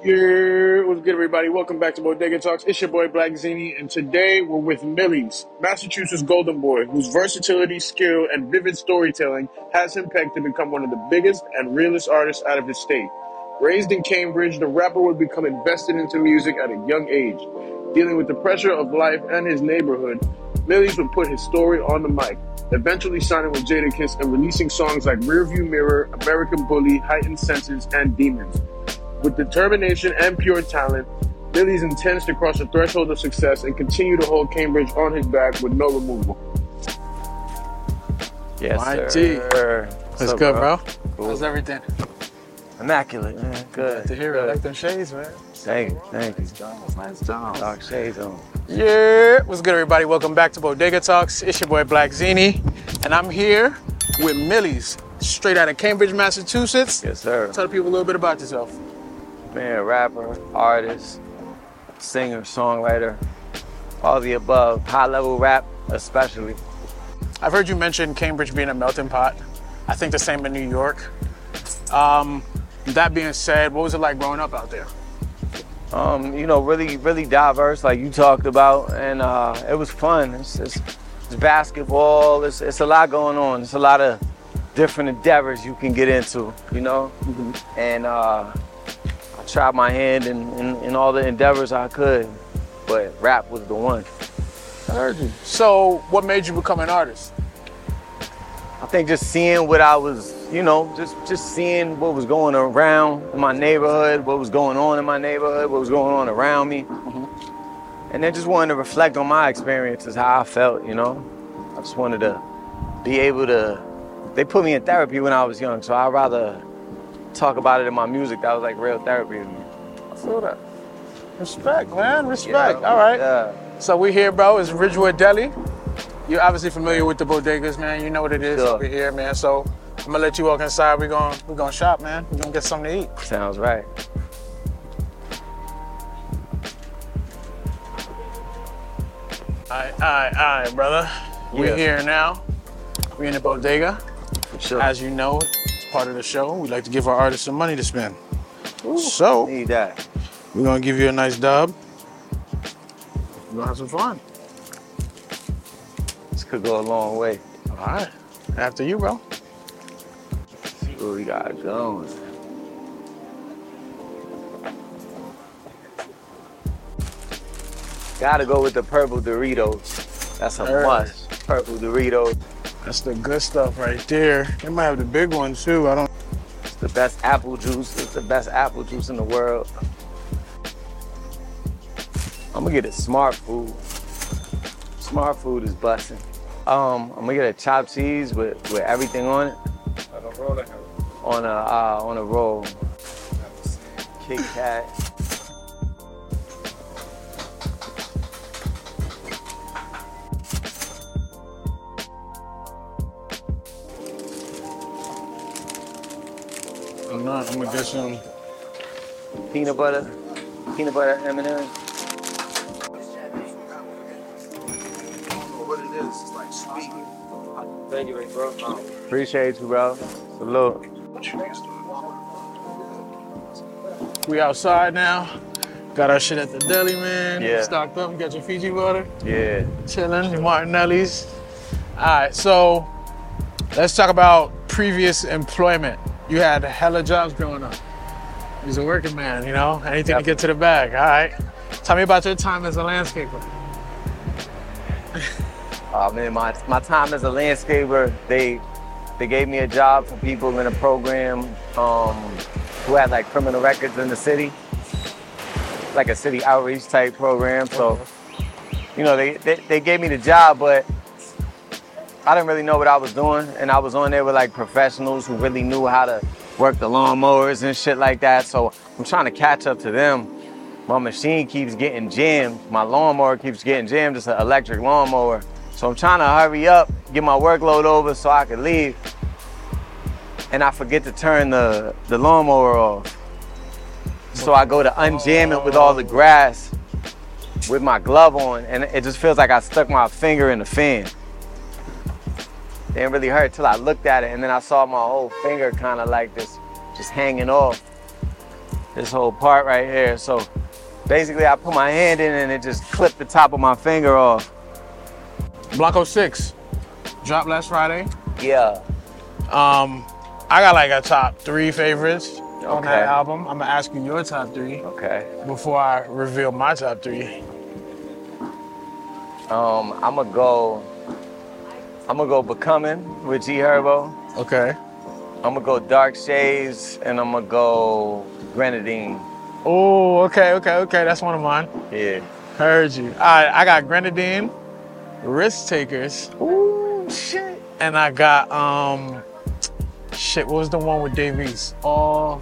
Yeah, what's good, everybody? Welcome back to Bodega Talks. It's your boy Black Zini, and today we're with Millyz, Massachusetts Golden Boy, whose versatility, skill, and vivid storytelling has him pegged to become one of the biggest and realest artists out of his state. Raised in Cambridge, the rapper would become invested into music at a young age. Dealing with the pressure of life and his neighborhood, Millyz would put his story on the mic, eventually signing with Jadakiss and releasing songs like Rearview Mirror, American Bully, Heightened Senses, and Demons. With determination and pure talent, Millyz intends to cross the threshold of success and continue to hold Cambridge on his back with no removal. Yes, My sir. That's good, bro. Cool. How's everything? Immaculate, man. Good. Glad to hear it. I like them shades, man. Thank you, thank you. Nice job. Dark shades on. Yeah, what's good, everybody? Welcome back to Bodega Talks. It's your boy Black Zini, and I'm here with Millyz, straight out of Cambridge, Massachusetts. Yes, sir. Tell the people a little bit about yourself. Man, rapper, artist, singer, songwriter, all the above. High level rap, especially. I've heard you mention Cambridge being a melting pot. I think the same in New York. Um, that being said, what was it like growing up out there? Um, you know, really, really diverse, like you talked about, and uh, it was fun. It's, it's, it's basketball. It's, it's a lot going on. It's a lot of different endeavors you can get into, you know. And uh, tried my hand in, in, in all the endeavors I could, but rap was the one. I heard you. So, what made you become an artist? I think just seeing what I was, you know, just just seeing what was going around in my neighborhood, what was going on in my neighborhood, what was going on around me, mm-hmm. and then just wanted to reflect on my experiences, how I felt, you know. I just wanted to be able to. They put me in therapy when I was young, so I'd rather talk about it in my music. That was like real therapy to me. I feel that. Respect, man. Respect. All right. Yeah. So we here, bro. It's Ridgewood Deli. You're obviously familiar with the bodegas, man. You know what it is Sure. over here, man. So I'm gonna let you walk inside. We're gonna we're gonna shop, man. We're gonna get something to eat. Sounds right. All right, all right, all right, brother. We're Yeah. here now. We're in the bodega. For sure. As you know, part of the show. We like to give our artists some money to spend. So Need that. we're gonna give you a nice dub. We're gonna have some fun. This could go a long way. All right. After you, bro. See what we got going. Gotta go with the purple Doritos. That's a must. Purple Doritos. That's the good stuff right there. They might have the big one too. I don't. It's the best apple juice. It's the best apple juice in the world. I'm gonna get a smart food. Smart food is busting. Um, I'm gonna get a chopped cheese with, with everything on it. On a uh, on a roll. Kit Kat. I'm not. Gonna get some. peanut butter, peanut butter M&M. what it is. It's like sweet. Thank you, bro. Appreciate you, bro. Salute. What you niggas doing? We outside now. Got our shit at the deli, man. Yeah. Stocked up. Got your Fiji water. Yeah. Chilling. Your Martinelli's. All right. So let's talk about previous employment. You had hella jobs growing up. He's a working man, you know. Anything Yep. to get to the bag. All right. Tell me about your time as a landscaper. Uh, man, my, my time as a landscaper, they they gave me a job for people in a program um, who had like criminal records in the city, like a city outreach type program. So, you know, they, they, they gave me the job, but I didn't really know what I was doing. And I was on there with like professionals who really knew how to work the lawnmowers and shit like that. So I'm trying to catch up to them. My machine keeps getting jammed. My lawnmower keeps getting jammed. It's an electric lawnmower. So I'm trying to hurry up, get my workload over so I can leave. And I forget to turn the, the lawnmower off. So I go to unjam it with all the grass with my glove on, and it just feels like I stuck my finger in the fan. Didn't really hurt till I looked at it, and then I saw my whole finger kind of like this, just hanging off. this whole part right here. So basically, I put my hand in and it just clipped the top of my finger off. Blanco Six dropped last Friday. Yeah. Um, I got like a top three favorites on that album. I'm gonna ask you your top three Okay. before I reveal my top three. Um, I'm gonna go. I'm gonna go becoming with G Herbo. Okay. I'm gonna go dark shades and I'm gonna go grenadine. Oh, okay, okay, okay. That's one of mine. Yeah. Heard you. All right, I got Grenadine, Risk Takers, Ooh, shit. and I got um, shit. What was the one with Dave East? All,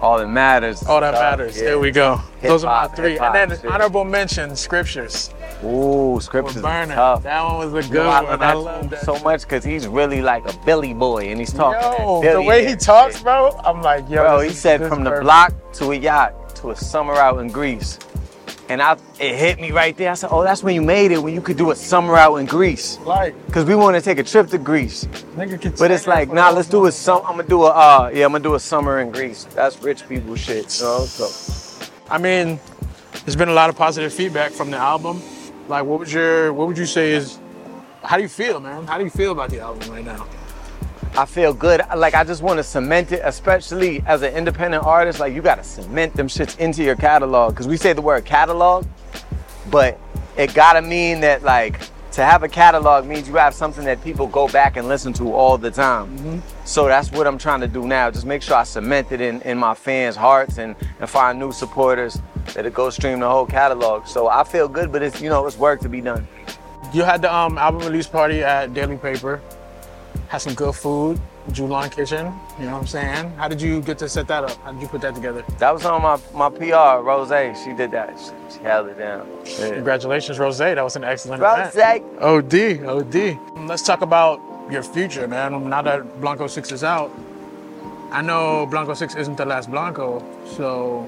All that matters. all that Uh, matters. yeah. There we go. Those are my three. and then shit. honorable mention, Scriptures. Ooh, scriptures is tough. That one was a good I one. love I love that. so much because he's really like a Billy boy and he's talking. Yo, the way he talks, shit. bro, I'm like, yo. Bro, he said from the perfect. block to a yacht to a summer out in Greece. And I, it hit me right there. I said, oh, that's when you made it, when you could do a summer out in Greece. Like, Because we want to take a trip to Greece. nigga But it's like, nah, let's do a time. sum. I'm gonna do a, uh, yeah, I'm gonna do a summer in Greece. That's rich people shit, you know? So, I mean, there's been a lot of positive feedback from the album. Like, what was your, what would you say is, how do you feel, man? How do you feel about the album right now? I feel good. Like I just want to cement it, especially as an independent artist. Like you gotta cement them shits into your catalog. Cause we say the word catalog, but it gotta mean that like to have a catalog means you have something that people go back and listen to all the time. So that's what I'm trying to do now. Just make sure I cement it in, in my fans' hearts and, and find new supporters that it go stream the whole catalog. So I feel good, but it's you know it's work to be done. You had the um, album release party at Daily Paper. Had some good food, Julon Kitchen. You know what I'm saying? How did you get to set that up? How did you put that together? That was on my, my PR, Rose. She did that. She, she held it down. Yeah. Congratulations, Rose. That was an excellent Rose. event. OD, OD. Let's talk about your future, man. Now that Blanco 6 is out, I know Blanco 6 isn't the last Blanco, so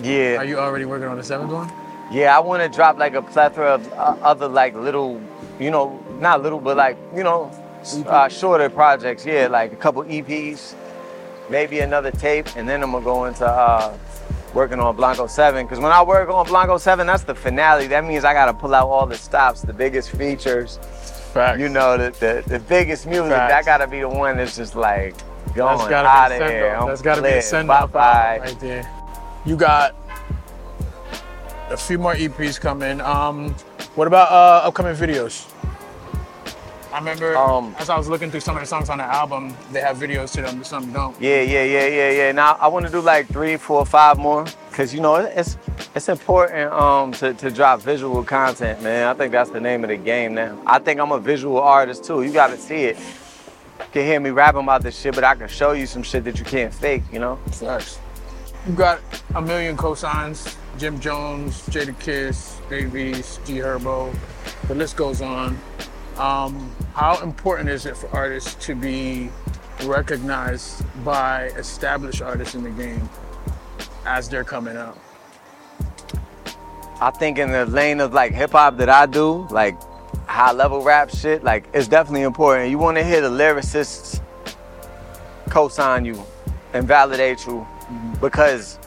Yeah. are you already working on the seventh one? Yeah, I want to drop like a plethora of uh, other like little, you know, not little, but like, you know, s- uh, shorter projects. Yeah, like a couple EPs, maybe another tape, and then I'm gonna go into uh, working on Blanco 7. Because when I work on Blanco 7, that's the finale. That means I gotta pull out all the stops, the biggest features, Facts. you know, the, the, the biggest music. Facts. That gotta be the one that's just like going That's gotta out of here. I'm that's gotta be a send off right there. You got a few more EPs coming. Um, what about uh, upcoming videos? I remember Um, as I was looking through some of the songs on the album, they have videos to them, some don't. Yeah, yeah, yeah, yeah, yeah. Now I want to do like three, four, five more, cause you know it's it's important um to, to drop visual content, man. I think that's the name of the game now. I think I'm a visual artist too. You gotta see it. You can hear me rapping about this shit, but I can show you some shit that you can't fake, you know? Facts. You got a million cosigns: Jim Jones, Jadakiss, Davies, G Herbo. The list goes on. Um, how important is it for artists to be recognized by established artists in the game as they're coming up? I think in the lane of like hip hop that I do, like high level rap shit, like it's definitely important. You want to hear the lyricists co-sign you and validate you because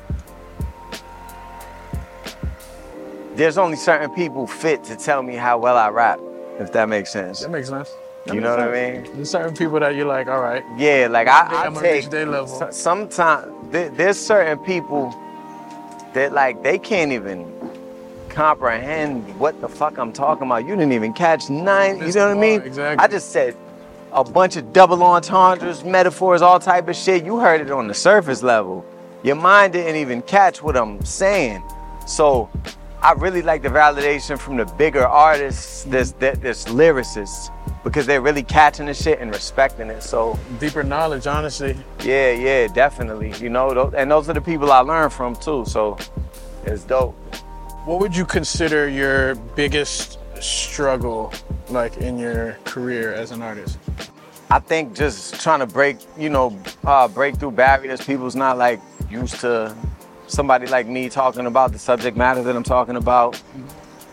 there's only certain people fit to tell me how well I rap, if that makes sense. That makes sense. That You know what I mean? There's certain people that you're like, all right, Yeah, like I, I take their level. sometimes there, there's certain people that like they can't even comprehend what the fuck I'm talking about. You didn't even catch nine. You know what I mean? exactly. I just said a bunch of double entendres, metaphors, all type of shit. You heard it on the surface level. Your mind didn't even catch what I'm saying. So I really like the validation from the bigger artists, this that this lyricists, because they're really catching the shit and respecting it. So deeper knowledge, honestly. yeah, yeah, definitely. You know, and those are the people I learn from too. So it's dope. What would you consider your biggest struggle, like in your career as an artist? I think just trying to break, you know, uh, break through barriers. People's not like used to somebody like me talking about the subject matter that I'm talking about,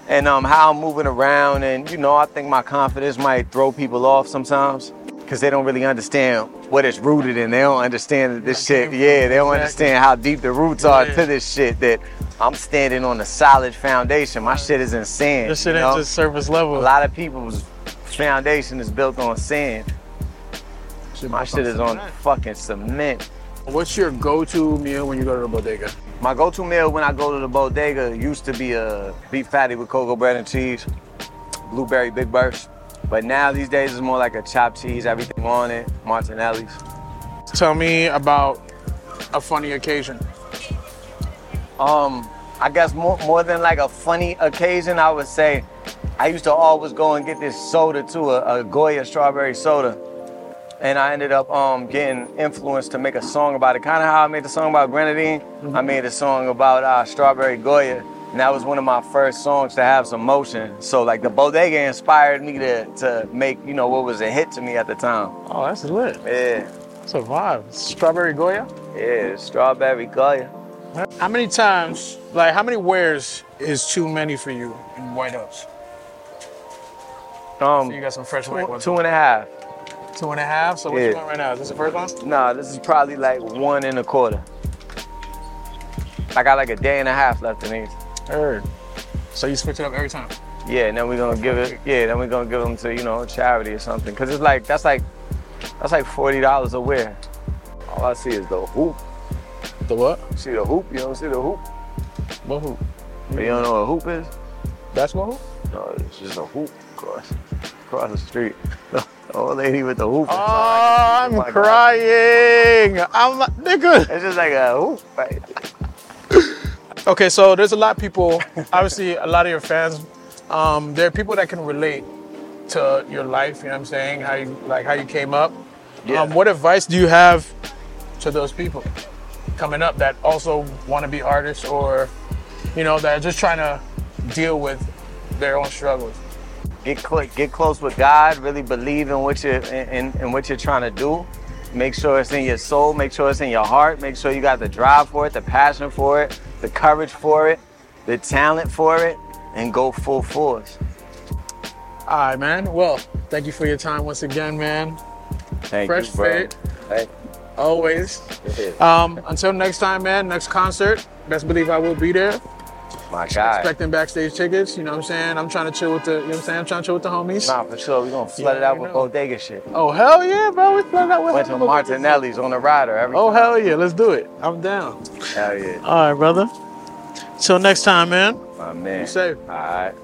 and um, how I'm moving around. And you know, I think my confidence might throw people off sometimes. because they don't really understand what it's rooted in. They don't understand this shit. Yeah, they don't Exactly. understand how deep the roots are Yeah. to this shit. That I'm standing on a solid foundation. My shit is in sand. This shit you ain't just surface level. A lot of people's foundation is built on sand. My shit is on fucking cement. What's your go-to meal when you go to the bodega? My go-to meal when I go to the bodega used to be a beef patty with cocoa bread and cheese, blueberry big burst. But now these days it's more like a chopped cheese, everything on it, Martinelli's. Tell me about a funny occasion. Um, I guess more more than like a funny occasion, I would say I used to always go and get this soda too, a, a Goya strawberry soda. And I ended up um, getting influenced to make a song about it. Kind of how I made the song about grenadine. I made a song about uh, strawberry Goya. And that was one of my first songs to have some motion. So like the bodega inspired me to, to make, you know, what was a hit to me at the time. Oh, that's lit. Yeah, vibe. Strawberry Goya. yeah, strawberry Goya. How many times, like, how many wears is too many for you in White House? Um, So you got some fresh white ones. two and a half. Two and a half. So what you Yeah. going right now? Is this the first one? Nah, this is probably like one and a quarter. I got like a day and a half left in these. Heard. So you switch it up every time. Yeah, and then we're gonna give it. Yeah, then we're gonna give them to you know charity or something. Cause it's like that's like that's like forty dollars a wear. All I see is the hoop. The what? See the hoop? You don't see the hoop? What hoop? You don't know what a hoop is? Basketball hoop? No, it's just a hoop across across the street. The old lady with the hoop. Oh, inside. I'm God. crying. I'm like, nigga. It's just like a hoop. Right? Okay, so there's a lot of people, obviously, a lot of your fans. Um, there are people that can relate to your life. You know what I'm saying? How you like how you came up. Yeah. Um, what advice do you have to those people coming up that also want to be artists or, you know, that are just trying to deal with their own struggles? Get cl- get close with God. Really believe in what you're in, in, in what you're trying to do. Make sure it's in your soul. Make sure it's in your heart. Make sure you got the drive for it, the passion for it, the courage for it, the talent for it, and go full force. All right, man. Well, thank you for your time once again, man. Thank Fresh you, bro. Hey, Always. Um, until next time, man. Next concert, best believe I will be there. My guy. expecting backstage tickets. You know what I'm saying? I'm trying to chill with the, you know what I'm saying? I'm trying to chill with the homies. Nah, for sure. We're gonna flood Yeah, it out you with know. bodega shit. Oh, hell yeah, bro. We play that with Went to Martinelli's on the rider. Every Oh, time. hell yeah. Let's do it. I'm down. Hell yeah, All right, brother. Till next time, man. my man. Be safe. All right.